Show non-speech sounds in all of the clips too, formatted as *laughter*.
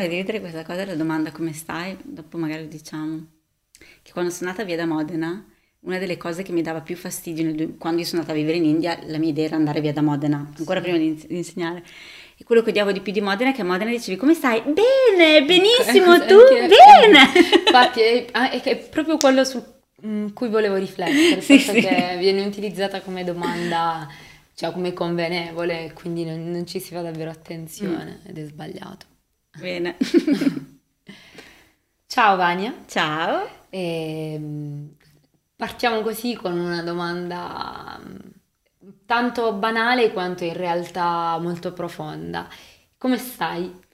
farei dividere questa cosa della domanda come stai, dopo magari diciamo che quando sono andata via da Modena, una delle cose che mi dava più fastidio nel, quando io sono andata a vivere in India, la mia idea era andare via da Modena, ancora prima di, di insegnare. E quello che odiavo di più di Modena è che a Modena dicevi come stai? Bene, benissimo, tu? Bene! *laughs* Infatti è, ah, è, è proprio quello su mm, cui volevo riflettere, sì, sì. che viene utilizzata come domanda cioè come convenevole, quindi non, non ci si fa davvero attenzione mm. ed è sbagliato. Bene. *laughs* Ciao Vania. Ciao. E, ehm, partiamo così con una domanda mm, tanto banale quanto in realtà molto profonda. Come stai?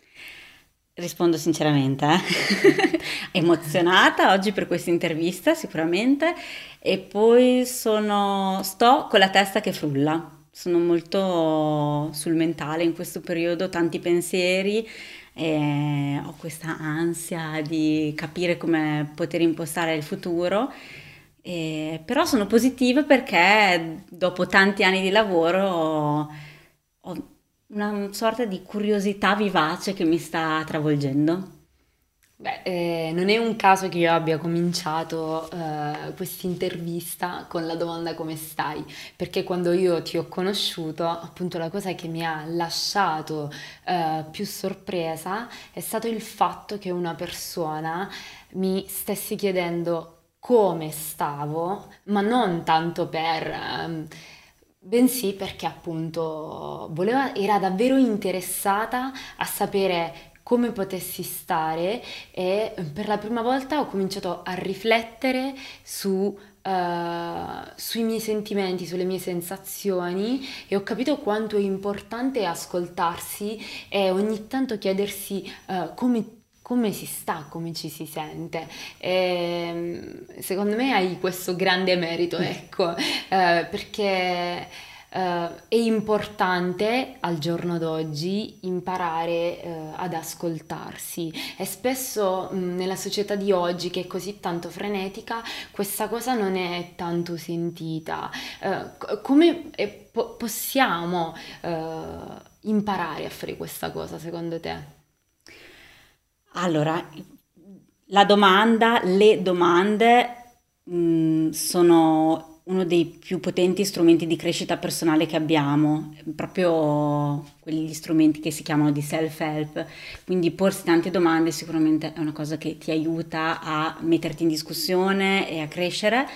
Rispondo sinceramente, eh? *laughs* emozionata oggi per questa intervista sicuramente e poi sono, sto con la testa che frulla sono molto sul mentale in questo periodo, tanti pensieri, e ho questa ansia di capire come poter impostare il futuro. E, però sono positiva perché dopo tanti anni di lavoro ho, ho una sorta di curiosità vivace che mi sta travolgendo. Beh, eh, non è un caso che io abbia cominciato eh, questa intervista con la domanda come stai, perché quando io ti ho conosciuto, appunto la cosa che mi ha lasciato eh, più sorpresa è stato il fatto che una persona mi stesse chiedendo come stavo, ma non tanto per... Ehm, bensì perché appunto voleva, era davvero interessata a sapere come potessi stare e per la prima volta ho cominciato a riflettere su Uh, sui miei sentimenti, sulle mie sensazioni e ho capito quanto è importante ascoltarsi e ogni tanto chiedersi uh, come, come, si sta, come ci si sente. E, secondo me hai questo grande merito, ecco, uh, perché Uh, è importante al giorno d'oggi imparare uh, ad ascoltarsi e spesso mh, nella società di oggi che è così tanto frenetica questa cosa non è tanto sentita. Uh, come po- possiamo imparare a fare questa cosa secondo te? Allora, la domanda, le domande mh, sono uno dei più potenti strumenti di crescita personale che abbiamo, proprio quegli strumenti che si chiamano di self-help. Quindi porsi tante domande sicuramente è una cosa che ti aiuta a metterti in discussione e a crescere.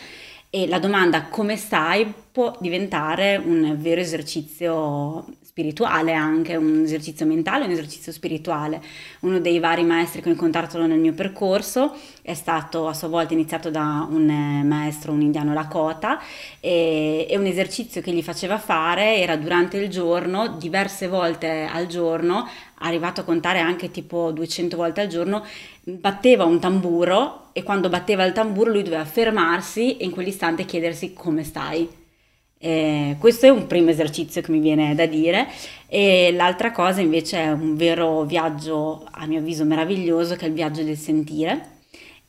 E la domanda come stai può diventare un vero esercizio spirituale anche, un esercizio mentale, un esercizio spirituale. Uno dei vari maestri che ho incontrato nel mio percorso è stato a sua volta iniziato da un eh, maestro, un indiano Lakota, e, e un esercizio che gli faceva fare era durante il giorno, diverse volte al giorno, arrivato a contare anche tipo 200 volte al giorno, batteva un tamburo e quando batteva il tamburo lui doveva fermarsi e in quell'istante chiedersi come stai. Eh, questo è un primo esercizio che mi viene da dire. E l'altra cosa invece è un vero viaggio, a mio avviso meraviglioso, che è il viaggio del sentire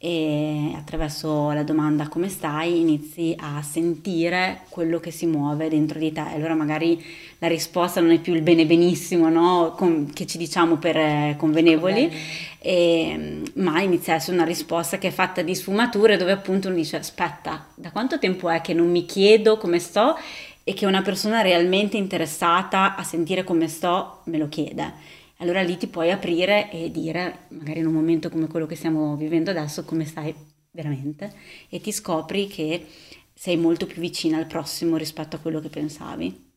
e attraverso la domanda come stai inizi a sentire quello che si muove dentro di te. Allora magari la risposta non è più il bene benissimo no? Con, che ci diciamo per eh, convenevoli, e, ma inizia a essere una risposta che è fatta di sfumature dove appunto uno dice aspetta, da quanto tempo è che non mi chiedo come sto e che una persona realmente interessata a sentire come sto me lo chiede allora lì ti puoi aprire e dire, magari in un momento come quello che stiamo vivendo adesso, come stai veramente e ti scopri che sei molto più vicina al prossimo rispetto a quello che pensavi.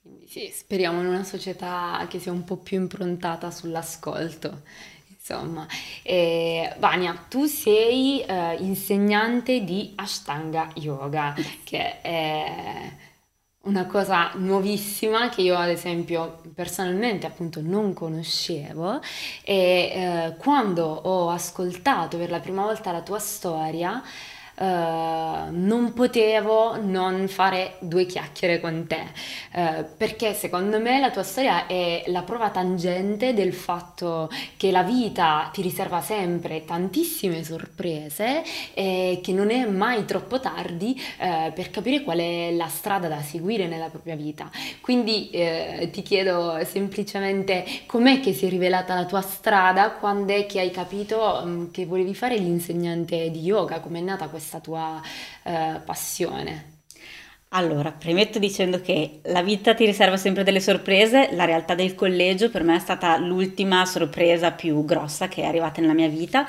Quindi sì, speriamo in una società che sia un po' più improntata sull'ascolto. Insomma, eh, Vania, tu sei eh, insegnante di Ashtanga Yoga, che è una cosa nuovissima che io ad esempio personalmente appunto non conoscevo e eh, quando ho ascoltato per la prima volta la tua storia uh, non potevo non fare due chiacchiere con te, uh, perché secondo me la tua storia è la prova tangente del fatto che la vita ti riserva sempre tantissime sorprese e che non è mai troppo tardi uh, per capire qual è la strada da seguire nella propria vita. Quindi ti chiedo semplicemente com'è che si è rivelata la tua strada, quando è che hai capito um, che volevi fare l'insegnante di yoga, com'è nata questa tua uh, passione? Allora, premetto dicendo che la vita ti riserva sempre delle sorprese, la realtà del collegio per me è stata l'ultima sorpresa più grossa che è arrivata nella mia vita.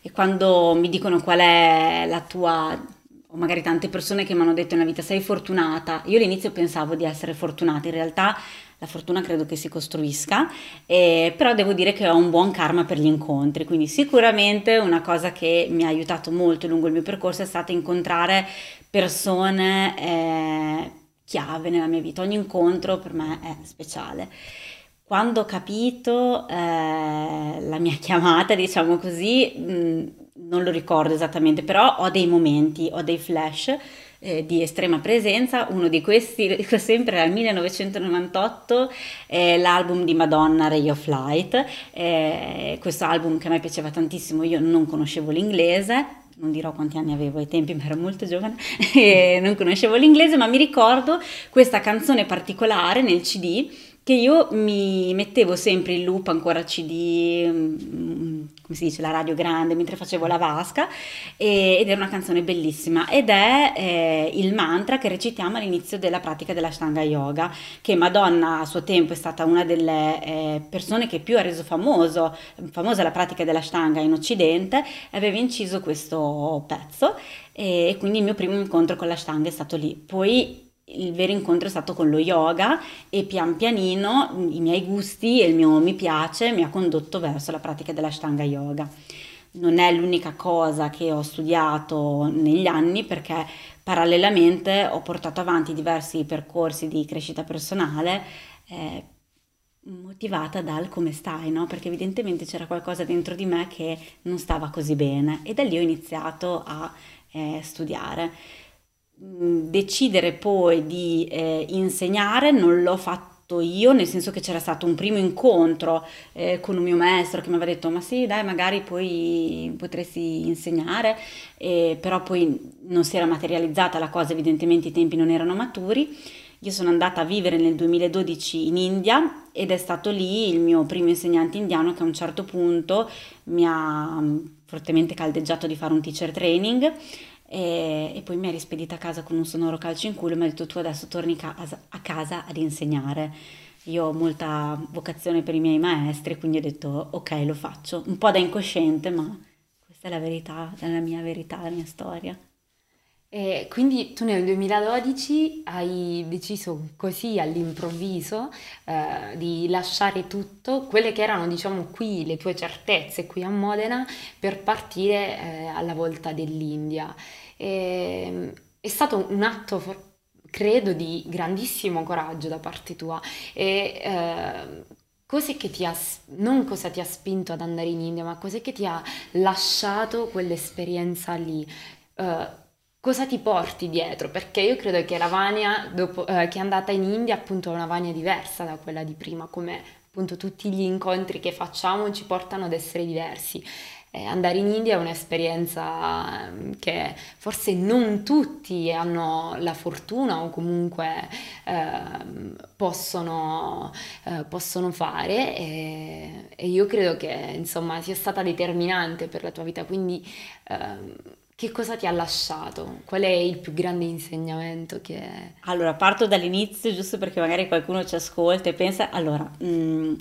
E quando mi dicono qual è la tua o magari tante persone che mi hanno detto nella vita sei fortunata, io all'inizio pensavo di essere fortunata, in realtà la fortuna credo che si costruisca, eh, però devo dire che ho un buon karma per gli incontri, quindi sicuramente una cosa che mi ha aiutato molto lungo il mio percorso è stata incontrare persone eh, chiave nella mia vita, ogni incontro per me è speciale. Quando ho capito eh, la mia *laughs* chiamata, diciamo così, mh, non lo ricordo esattamente, però ho dei momenti, ho dei flash eh, di estrema presenza, uno di questi, *laughs* dico sempre, il 1998, eh, l'album di Madonna Ray of Light, eh, questo album che a me piaceva tantissimo, io non conoscevo l'inglese, non dirò quanti anni avevo ai tempi, ma ero molto giovane *laughs* e non conoscevo l'inglese, ma mi ricordo questa canzone particolare nel CD che io mi mettevo sempre in loop ancora CD, mm, come si dice, la radio grande, mentre facevo la vasca ed era una canzone bellissima ed è eh, il mantra che recitiamo all'inizio della pratica dell'Ashtanga Yoga, che Madonna a suo tempo è stata una delle eh, persone che più ha reso famoso, famosa la pratica dell'Ashtanga in Occidente, aveva inciso questo pezzo e quindi il mio primo incontro con l'Ashtanga è stato lì. Poi il vero incontro è stato con lo yoga e pian pianino i miei gusti e il mio mi piace mi ha condotto verso la pratica dell'Ashtanga Yoga. Non è l'unica cosa che ho studiato negli anni perché parallelamente ho portato avanti diversi percorsi di crescita personale eh, motivata dal come stai, no? Perché evidentemente c'era qualcosa dentro di me che non stava così bene e da lì ho iniziato a eh, studiare decidere poi di eh, insegnare non l'ho fatto io, nel senso che c'era stato un primo incontro eh, con un mio maestro che mi aveva detto ma sì dai magari poi potresti insegnare, eh, però poi non si era materializzata la cosa, evidentemente i tempi non erano maturi. Io sono andata a vivere nel 2012 in India ed è stato lì il mio primo insegnante indiano che a un certo punto mi ha mm, fortemente caldeggiato di fare un teacher training e, e, poi mi ha rispedita a casa con un sonoro calcio in culo e mi ha detto tu adesso torni casa, a casa ad insegnare. Io ho molta vocazione per i miei maestri, quindi ho detto ok lo faccio, un po' da incosciente, ma questa è la verità, è la mia verità, la mia storia. E quindi tu nel 2012 hai deciso così all'improvviso eh, di lasciare tutto, quelle che erano diciamo qui le tue certezze qui a Modena per partire eh, alla volta dell'India. E, è stato un atto, credo, di grandissimo coraggio da parte tua. E, eh, cos'è che ti ha, non cosa ti ha spinto ad andare in India, ma cos'è che ti ha lasciato quell'esperienza lì? Uh, cosa ti porti dietro? Perché io credo che la Vania, dopo, eh, che è andata in India, appunto, è una Vania diversa da quella di prima, come appunto tutti gli incontri che facciamo ci portano ad essere diversi. Eh, andare in India è un'esperienza ehm, che forse non tutti hanno la fortuna o comunque eh, possono, eh, possono, fare e, e, io credo che insomma sia stata determinante per la tua vita, quindi ehm, che cosa ti ha lasciato? Qual è il più grande insegnamento che... Allora, parto dall'inizio giusto perché magari qualcuno ci ascolta e pensa... Allora, mh, mm,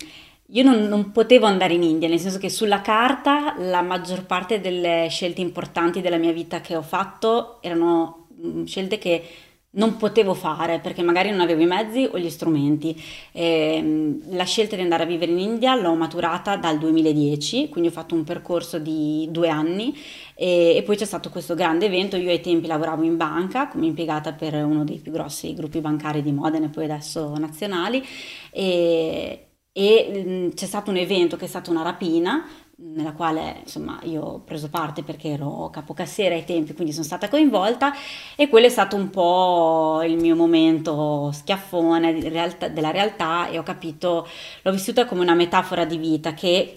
io non, non, potevo andare in India, nel senso che sulla carta la maggior parte delle scelte importanti della mia vita che ho fatto erano mh, mm, scelte che non potevo fare perché magari non avevo i mezzi o gli strumenti. Eh, la scelta di andare a vivere in India l'ho maturata dal 2010, quindi ho fatto un percorso di due anni e, e, poi c'è stato questo grande evento. Io ai tempi lavoravo in banca come impiegata per uno dei più grossi gruppi bancari di Modena e poi adesso nazionali e, e c'è stato un evento che è stata una rapina nella quale insomma io ho preso parte perché ero capocassiera ai tempi, quindi sono stata coinvolta e quello è stato un po' il mio momento schiaffone della realtà e ho capito, l'ho vissuta come una metafora di vita che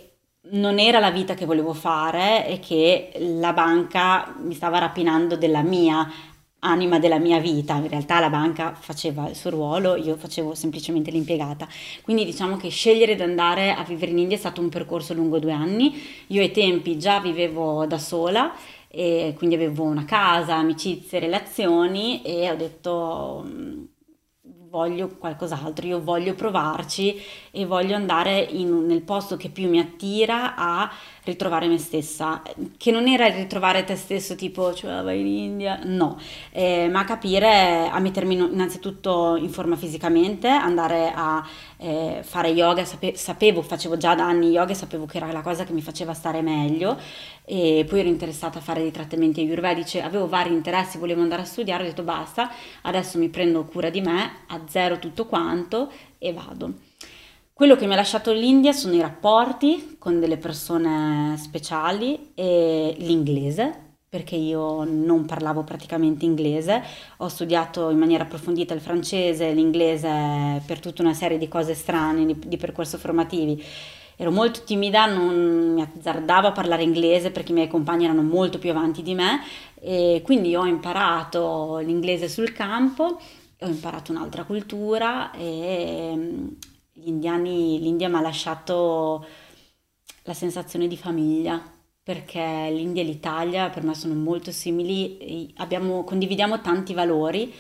non era la vita che volevo fare e che la banca mi stava rapinando della mia anima della mia vita, in realtà la banca faceva il suo ruolo, io facevo semplicemente l'impiegata. Quindi diciamo che scegliere di andare a vivere in India è stato un percorso lungo due anni. Io ai tempi già vivevo da sola e quindi avevo una casa, amicizie, relazioni e ho detto voglio qualcos'altro, io voglio provarci e voglio andare in, nel posto che più mi attira a ritrovare me stessa, che non era il ritrovare te stesso tipo cioè vai in India, no, eh, ma capire, a mettermi innanzitutto in forma fisicamente, andare a eh, fare yoga, sape- sapevo, facevo già da anni yoga e sapevo che era la cosa che mi faceva stare meglio. E poi ero interessata a fare dei trattamenti ayurvedici, avevo vari interessi, volevo andare a studiare, ho detto basta, adesso mi prendo cura di me, a zero tutto quanto e vado. Quello che mi ha lasciato l'India sono i rapporti con delle persone speciali e l'inglese, perché io non parlavo praticamente inglese, ho studiato in maniera approfondita il francese, l'inglese per tutta una serie di cose strane, di, di percorsi formativi. Ero molto timida, non mi azzardavo a parlare inglese perché i miei compagni erano molto più avanti di me e quindi ho imparato l'inglese sul campo, ho imparato un'altra cultura e gli indiani, l'India mi ha lasciato la sensazione di famiglia, perché l'India e l'Italia per me sono molto simili, abbiamo, condividiamo tanti valori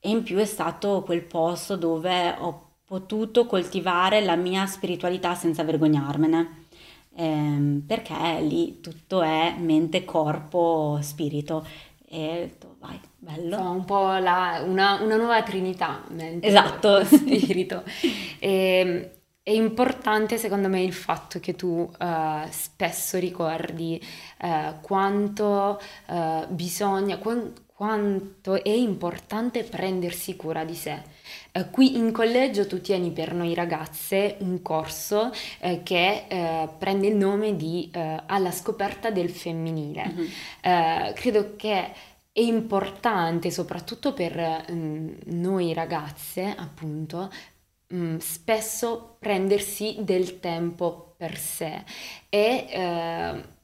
e in più è stato quel posto dove ho potuto coltivare la mia spiritualità senza vergognarmene, ehm, perché lì tutto è mente, corpo, spirito. E ho detto, vai, bello. Insomma, un po' la, una, una, nuova trinità, mente, esatto. *laughs* spirito. e, ehm, è importante secondo me il fatto che tu uh, spesso ricordi uh, quanto uh, bisogna, qu- quanto è importante prendersi cura di sé. Uh, qui in collegio tu tieni per noi ragazze un corso uh, che uh, prende il nome di Alla scoperta del femminile. Mm-hmm. credo che è importante soprattutto per mm, noi ragazze, appunto, mm, spesso prendersi del tempo per sé e eh,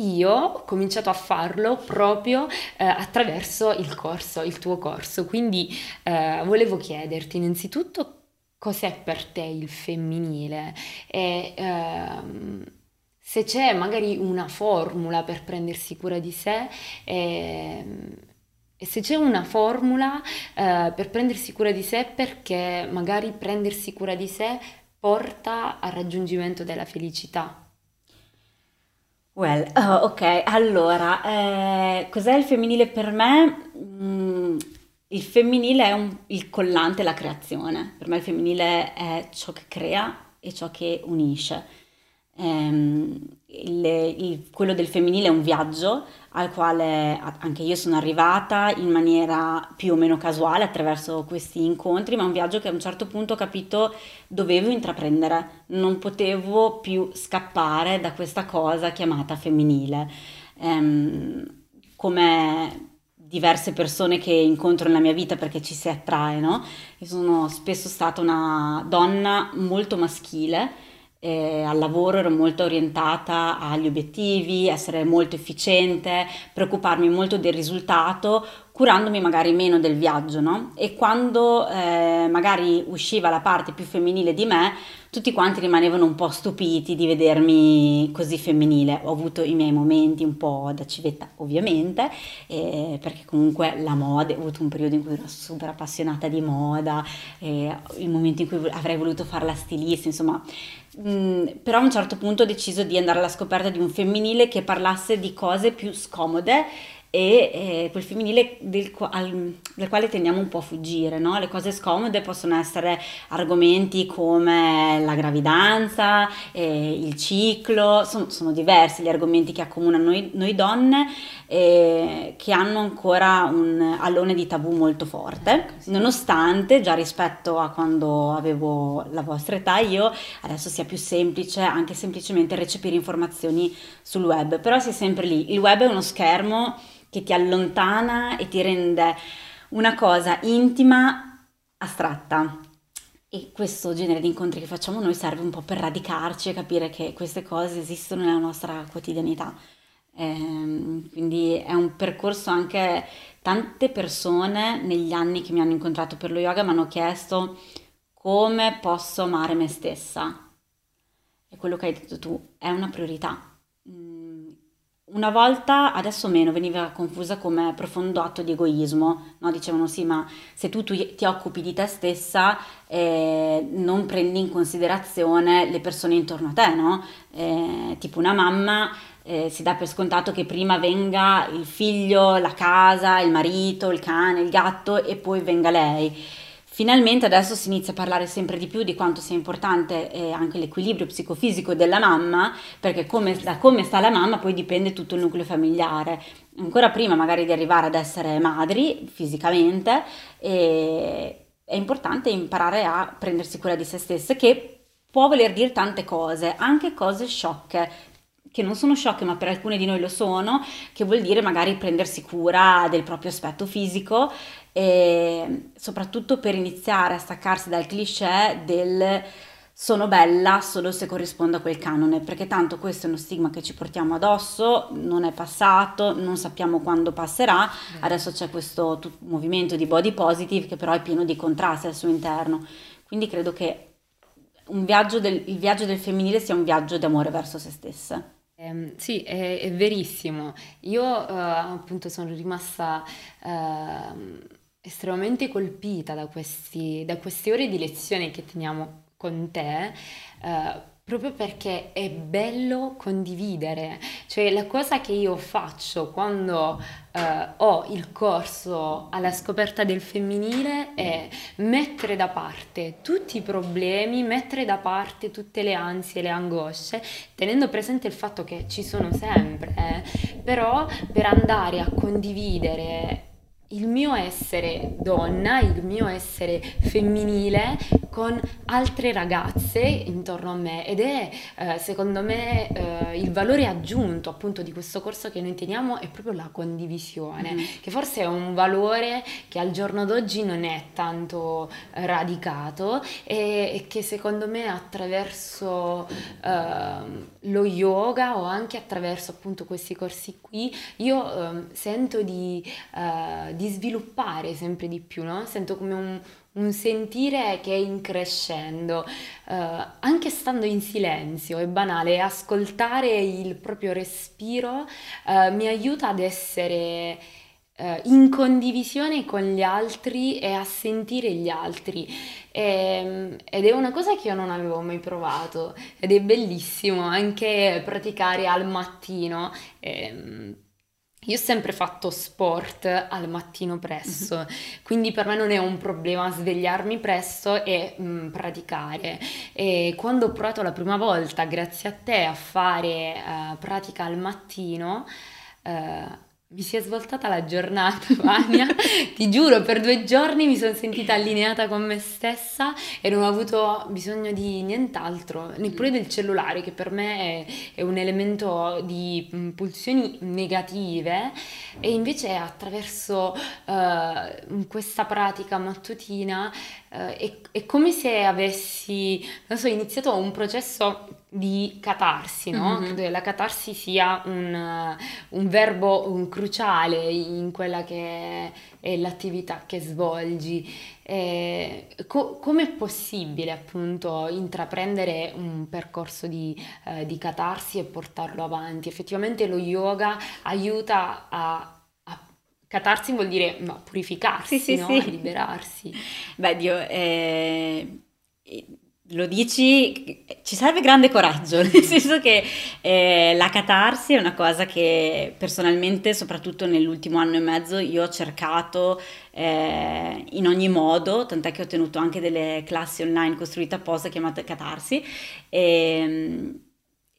io ho cominciato a farlo proprio eh, attraverso il corso, il tuo corso. Quindi eh, volevo chiederti innanzitutto cos'è per te il femminile e ehm, se c'è magari una formula per prendersi cura di sé e, e se c'è una formula eh, per prendersi cura di sé perché magari prendersi cura di sé porta al raggiungimento della felicità. Well, oh, ok, allora, eh, cos'è il femminile per me? Mm, il femminile è un, il collante, la creazione. Per me il femminile è ciò che crea e ciò che unisce. Ehm, il, il, quello del femminile è un viaggio al quale anche io sono arrivata in maniera più o meno casuale attraverso questi incontri, ma un viaggio che a un certo punto ho capito dovevo intraprendere, non potevo più scappare da questa cosa chiamata femminile. Ehm, come diverse persone che incontro nella mia vita perché ci si attrae, no? Io sono spesso stata una donna molto maschile eh, al lavoro ero molto orientata agli obiettivi, essere molto efficiente, preoccuparmi molto del risultato, curandomi magari meno del viaggio, no? E quando eh, magari usciva la parte più femminile di me, tutti quanti rimanevano un po' stupiti di vedermi così femminile. Ho avuto i miei momenti un po' da civetta, ovviamente, eh, perché comunque la moda, ho avuto un periodo in cui ero super appassionata di moda, eh, il momento in cui avrei voluto fare la stilista, insomma, Mm, però a un certo punto ho deciso di andare alla scoperta di un femminile che parlasse di cose più scomode e eh, quel femminile del, al, del, quale tendiamo un po' a fuggire, no? Le cose scomode possono essere argomenti come la gravidanza, eh, il ciclo, sono, sono, diversi gli argomenti che accomunano noi, noi donne eh, che hanno ancora un allone di tabù molto forte, nonostante già rispetto a quando avevo la vostra età io adesso sia più semplice anche semplicemente recepire informazioni sul web, però sei sempre lì, il web è uno schermo che ti allontana e ti rende una cosa intima astratta. E questo genere di incontri che facciamo noi serve un po' per radicarci e capire che queste cose esistono nella nostra quotidianità. Ehm, quindi è un percorso anche tante persone negli anni che mi hanno incontrato per lo yoga mi hanno chiesto come posso amare me stessa. E quello che hai detto tu è una priorità una volta, adesso meno, veniva confusa come profondo atto di egoismo, no? dicevano sì, ma se tu, tu ti occupi di te stessa eh, non prendi in considerazione le persone intorno a te, no? Eh, tipo una mamma eh, si dà per scontato che prima venga il figlio, la casa, il marito, il cane, il gatto e poi venga lei Finalmente adesso si inizia a parlare sempre di più di quanto sia importante eh, anche l'equilibrio psicofisico della mamma, perché come, da come sta la mamma poi dipende tutto il nucleo familiare. Ancora prima magari di arrivare ad essere madri fisicamente, eh, è importante imparare a prendersi cura di se stesse, che può voler dire tante cose, anche cose sciocche, che non sono sciocche ma per alcune di noi lo sono, che vuol dire magari prendersi cura del proprio aspetto fisico e soprattutto per iniziare a staccarsi dal cliché del sono bella solo se corrispondo a quel canone, perché tanto questo è uno stigma che ci portiamo addosso, non è passato, non sappiamo quando passerà, adesso c'è questo t- movimento di body positive che però è pieno di contrasti al suo interno, quindi credo che viaggio del, il viaggio del femminile sia un viaggio d'amore verso se stesse. Eh, sì, è, è, verissimo. Io uh, appunto sono rimasta uh, estremamente colpita da, questi, da, queste ore di lezione che teniamo con te. Uh, proprio perché è bello condividere, cioè la cosa che io faccio quando eh, ho il corso alla scoperta del femminile è mettere da parte tutti i problemi, mettere da parte tutte le ansie, le angosce, tenendo presente il fatto che ci sono sempre, eh, però per andare a condividere il mio essere donna, il mio essere femminile con altre ragazze intorno a me ed è eh, secondo me eh, il valore aggiunto appunto di questo corso che noi teniamo è proprio la condivisione, mm-hmm. che forse è un valore che al giorno d'oggi non è tanto radicato e, e che secondo me attraverso eh, lo yoga o anche attraverso appunto questi corsi qui io ehm, sento di eh, di sviluppare sempre di più, no? Sento come un, un sentire che è in crescendo, uh, anche stando in silenzio, è banale, ascoltare il proprio respiro uh, mi aiuta ad essere uh, in condivisione con gli altri e a sentire gli altri. E, ehm, ed è una cosa che io non avevo mai provato ed è bellissimo anche praticare al mattino. E, ehm, io ho sempre fatto sport al mattino presto, mm-hmm. quindi per me non è un problema svegliarmi presto e mh, mm, praticare. E quando ho provato la prima volta, grazie a te, a fare uh, pratica al mattino, uh, mi si è svoltata la giornata, *laughs* Vania. Ti giuro, per due giorni mi sono sentita allineata con me stessa e non ho avuto bisogno di nient'altro, neppure del cellulare, che per me è, è un elemento di mm, pulsioni negative. E invece attraverso uh, questa pratica mattutina uh, è, è come se avessi, non so, iniziato un processo di catarsi, no? Mm-hmm. Credo che la catarsi sia un, un verbo un cruciale in quella che è l'attività che svolgi. Eh, co- Come è possibile appunto intraprendere un percorso di, eh, di catarsi e portarlo avanti? Effettivamente lo yoga aiuta a Catarsi vuol dire ma, purificarsi, sì, no? sì. liberarsi. *laughs* Beh, Dio, eh, lo dici, ci serve grande coraggio, *laughs* nel senso che eh, la catarsi è una cosa che personalmente, soprattutto nell'ultimo anno e mezzo, io ho cercato eh, in ogni modo, tant'è che ho tenuto anche delle classi online costruite apposta chiamate catarsi. E, ehm,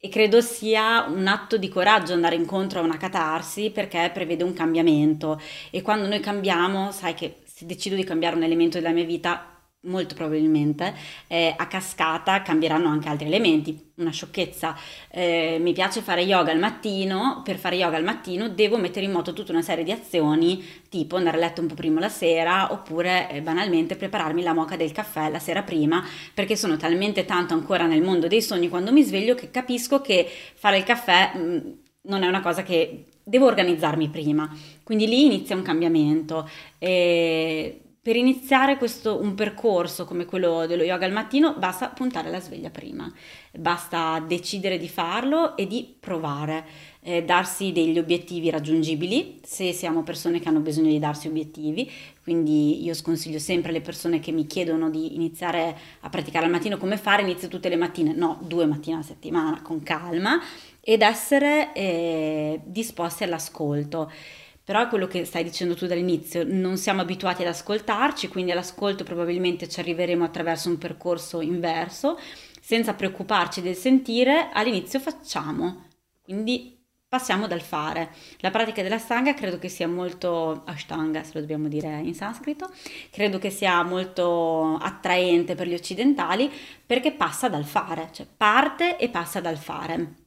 e credo sia un atto di coraggio andare incontro a una catarsi perché prevede un cambiamento. E quando noi cambiamo, sai che se decido di cambiare un elemento della mia vita molto probabilmente eh, a cascata cambieranno anche altri elementi. Una sciocchezza, eh, mi piace fare yoga al mattino, per fare yoga al mattino devo mettere in moto tutta una serie di azioni, tipo andare a letto un po' prima la sera, oppure eh, banalmente prepararmi la moca del caffè la sera prima, perché sono talmente tanto ancora nel mondo dei sogni quando mi sveglio che capisco che fare il caffè mh, mm, non è una cosa che devo organizzarmi prima. Quindi lì inizia un cambiamento. E per iniziare questo, un percorso come quello dello yoga al mattino basta puntare la sveglia prima, basta decidere di farlo e di provare, eh, darsi degli obiettivi raggiungibili se siamo persone che hanno bisogno di darsi obiettivi, quindi io sconsiglio sempre alle persone che mi chiedono di iniziare a praticare al mattino come fare, inizio tutte le mattine, no, due mattine a settimana con calma ed essere eh, disposti all'ascolto. Però è quello che stai dicendo tu dall'inizio, non siamo abituati ad ascoltarci, quindi all'ascolto probabilmente ci arriveremo attraverso un percorso inverso, senza preoccuparci del sentire, all'inizio facciamo, quindi passiamo dal fare. La pratica della stanga credo che sia molto, ashtanga se lo dobbiamo dire in sanscrito, credo che sia molto attraente per gli occidentali perché passa dal fare, cioè parte e passa dal fare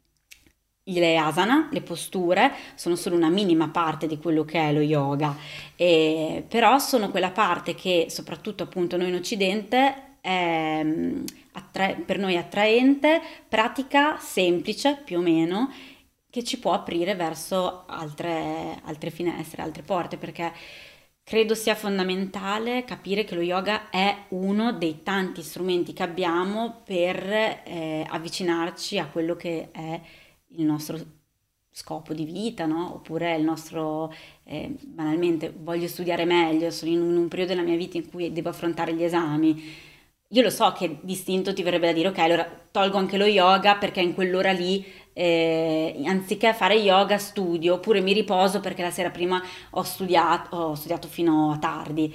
le asana, le posture, sono solo una minima parte di quello che è lo yoga, e, però sono quella parte che soprattutto appunto noi in Occidente è mm, attra- per noi attraente, pratica semplice più o meno, che ci può aprire verso altre, altre finestre, altre porte, perché credo sia fondamentale capire che lo yoga è uno dei tanti strumenti che abbiamo per eh, avvicinarci a quello che è il nostro scopo di vita, no? oppure il nostro, eh, banalmente, voglio studiare meglio, sono in un, periodo della mia vita in cui devo affrontare gli esami. Io lo so che distinto ti verrebbe da dire, ok, allora tolgo anche lo yoga perché in quell'ora lì, eh, anziché fare yoga, studio, oppure mi riposo perché la sera prima ho studiato, ho studiato fino a tardi.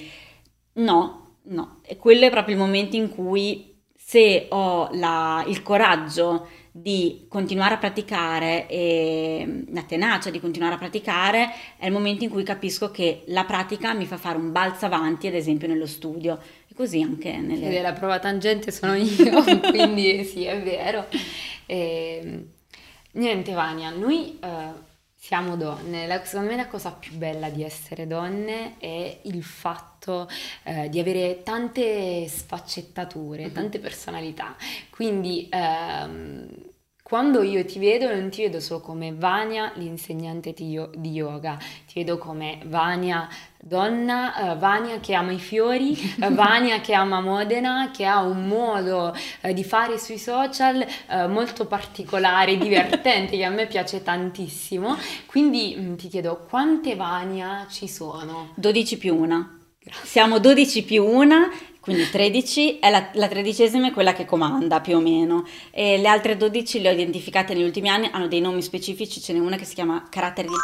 No, no, e quello è proprio il momento in cui se ho la, il coraggio di continuare a praticare e la tenacia di continuare a praticare è il momento in cui capisco che la pratica mi fa fare un balzo avanti, ad esempio nello studio. E così anche nelle... Sì, la prova tangente sono io, *laughs* quindi sì, è vero. E, ehm, niente Vania, noi... Uh, siamo donne, la, secondo me la cosa più bella di essere donne è il fatto eh, di avere tante sfaccettature, mm-hmm. tante personalità. Quindi ehm, quando io ti vedo non ti vedo solo come Vania, l'insegnante di yoga, ti vedo come Vania donna, uh, Vania che ama i fiori, uh, *laughs* Vania che ama Modena, che ha un modo uh, di fare sui social molto particolare, *laughs* divertente, che a me piace tantissimo. Quindi mh, mm, ti chiedo quante Vania ci sono? 12 più una. Siamo 12 più una quindi 13 è la, la, tredicesima è quella che comanda più o meno e le altre 12 le ho identificate negli ultimi anni, hanno dei nomi specifici, ce n'è una che si chiama Caratteri di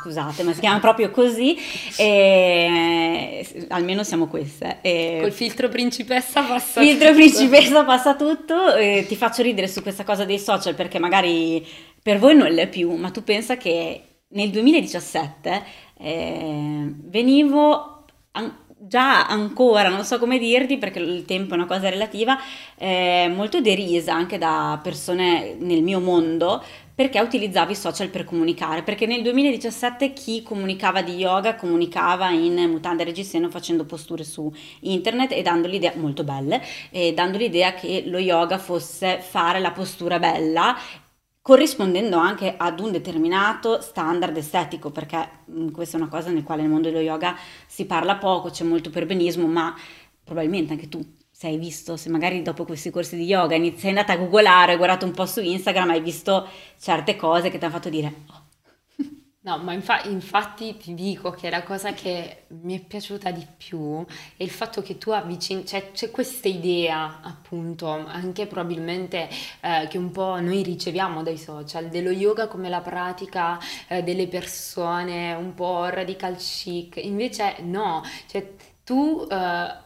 scusate, ma si chiama proprio così e almeno siamo queste. E... Col filtro principessa passa filtro tutto. principessa passa tutto e ti faccio ridere su questa cosa dei social perché magari per voi non l'è più, ma tu pensa che nel 2017 eh, venivo an- già ancora, non so come dirti perché il tempo è una cosa relativa, eh, molto derisa anche da persone nel mio mondo perché utilizzavi i social per comunicare, perché nel 2017 chi comunicava di yoga comunicava in mutande reggiseno facendo posture su internet e dando l'idea, molto belle, e dando l'idea che lo yoga fosse fare la postura bella corrispondendo anche ad un determinato standard estetico, perché mh, questa è una cosa nel quale nel mondo dello yoga si parla poco, c'è molto perbenismo, ma probabilmente anche tu se hai visto, se magari dopo questi corsi di yoga inizi, sei andata a googolare, hai guardato un po' su Instagram, hai visto certe cose che ti hanno fatto dire, oh, *laughs* No, ma infa- infatti ti dico che la cosa che mi è piaciuta di più è il fatto che tu avvicini, cioè c'è questa idea appunto, anche probabilmente eh, che un po' noi riceviamo dai social, dello yoga come la pratica eh, delle persone un po' radical chic, invece no, cioè tu eh,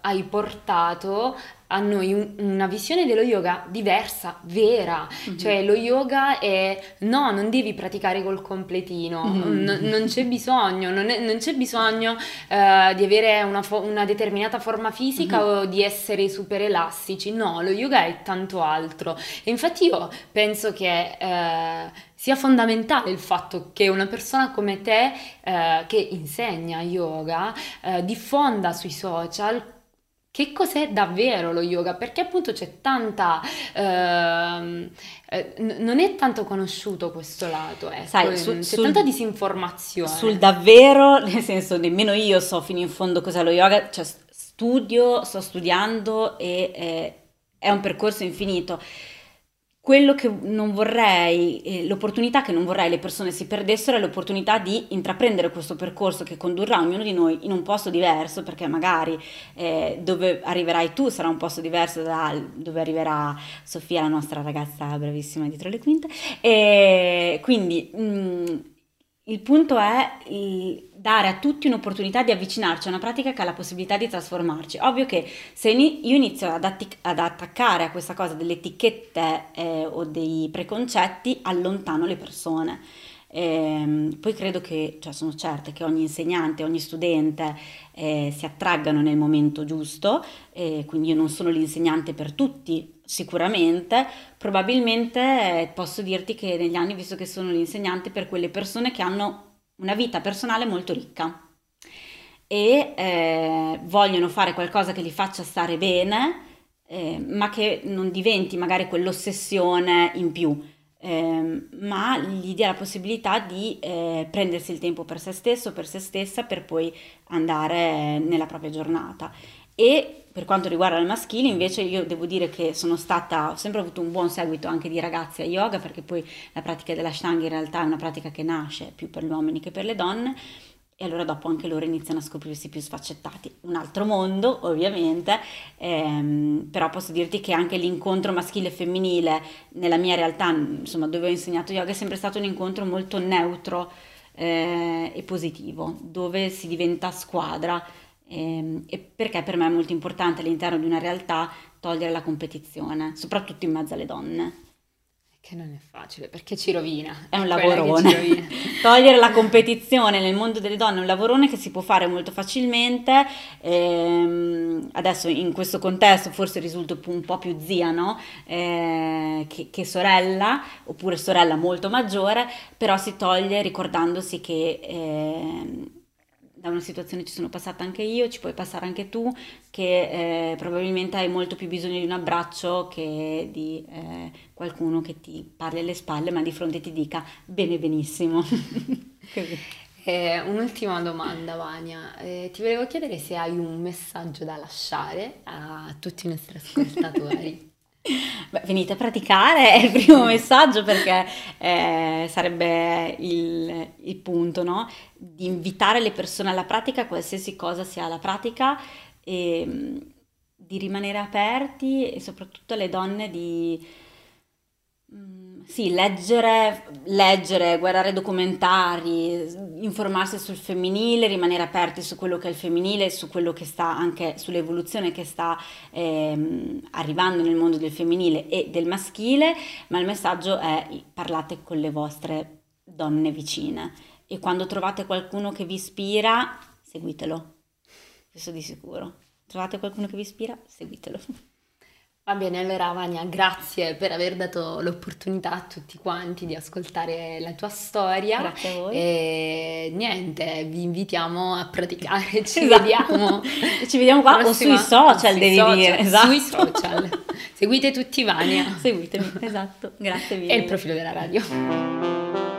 hai portato a noi un- una visione dello yoga diversa, vera, Mhm. cioè lo yoga è no, non devi praticare col completino, Mhm. n- non c'è bisogno, non, è- non c'è bisogno eh, di avere una, fo- una determinata forma fisica Mhm. o di essere super elastici, no, lo yoga è tanto altro. E infatti io penso che eh, sia fondamentale il fatto che una persona come te eh, che insegna yoga eh, diffonda sui social che cos'è davvero lo yoga? Perché appunto c'è tanta, ehm, eh, n- non è tanto conosciuto questo lato, ecco, Sai, su- c'è sul- tanta disinformazione. Sul davvero, *laughs* nel senso nemmeno io so fino in fondo cos'è lo yoga, cioè studio, sto studiando e eh, è un percorso infinito. Quello che non vorrei, eh, l'opportunità che non vorrei le persone si perdessero è l'opportunità di intraprendere questo percorso che condurrà ognuno di noi in un posto diverso, perché magari eh, dove arriverai tu sarà un posto diverso da dove arriverà Sofia, la nostra ragazza bravissima dietro le quinte. E quindi mh, il punto è dare a tutti un'opportunità di avvicinarci a una pratica che ha la possibilità di trasformarci. Ovvio che se io inizio ad, atti- ad attaccare a questa cosa delle etichette eh, o dei preconcetti, allontano le persone. Ehm, poi credo che, cioè sono certa che ogni insegnante, ogni studente eh, si attraggano nel momento giusto, eh, quindi io non sono l'insegnante per tutti, sicuramente, probabilmente eh, posso dirti che negli anni, visto che sono l'insegnante per quelle persone che hanno una vita personale molto ricca e eh, vogliono fare qualcosa che li faccia stare bene, eh, ma che non diventi magari quell'ossessione in più, ehm, ma gli dia la possibilità di eh, prendersi il tempo per se stesso, per se stessa, per poi andare nella propria giornata. E per quanto riguarda il maschile, invece, io devo dire che sono stata, ho sempre avuto un buon seguito anche di ragazzi a yoga, perché poi la pratica dell'Ashtanga in realtà è una pratica che nasce più per gli uomini che per le donne. E allora dopo anche loro iniziano a scoprirsi più sfaccettati. Un altro mondo, ovviamente, ehm, però posso dirti che anche l'incontro maschile e femminile nella mia realtà, insomma, dove ho insegnato yoga, è sempre stato un incontro molto neutro eh, e positivo, dove si diventa squadra. Ehm, e perché per me è molto importante all'interno di una realtà togliere la competizione, soprattutto in mezzo alle donne. Che non è facile, perché ci rovina. È un lavorone. *laughs* Togliere la competizione nel mondo delle donne è un lavorone che si può fare molto facilmente. ehm, adesso in questo contesto forse risulto un po' più zia, no? Eh, che, che sorella, oppure sorella molto maggiore, però si toglie ricordandosi che ehm, da una situazione ci sono passata anche io, ci puoi passare anche tu, che eh, probabilmente hai molto più bisogno di un abbraccio che di eh, qualcuno che ti parli alle spalle, ma di fronte ti dica bene benissimo. *laughs* Eh, un'ultima domanda, Vania. Eh, ti volevo chiedere se hai un messaggio da lasciare a tutti i nostri ascoltatori. *laughs* Beh, venite a praticare è il primo messaggio perché eh, sarebbe il, il punto, no? Di invitare le persone alla pratica, qualsiasi cosa sia la pratica, e mh, di rimanere aperti e soprattutto alle donne di mm, sì, leggere, leggere, guardare documentari, informarsi sul femminile, rimanere aperti su quello che è il femminile, su quello che sta anche sull'evoluzione che sta ehm, arrivando nel mondo del femminile e del maschile, ma il messaggio è parlate con le vostre donne vicine e quando trovate qualcuno che vi ispira, seguitelo, questo di sicuro. Trovate qualcuno che vi ispira, seguitelo. Va bene, allora Vania, grazie per aver dato l'opportunità a tutti quanti di ascoltare la tua storia. Grazie a voi. E niente, vi invitiamo a praticare, *laughs* ci Esatto. vediamo. *laughs* Ci vediamo qua o prossima- sui social, sui devi social, dire. Esatto. Sui social. Seguite tutti Vania *laughs* Seguitemi, esatto. Grazie mille. e il profilo della radio.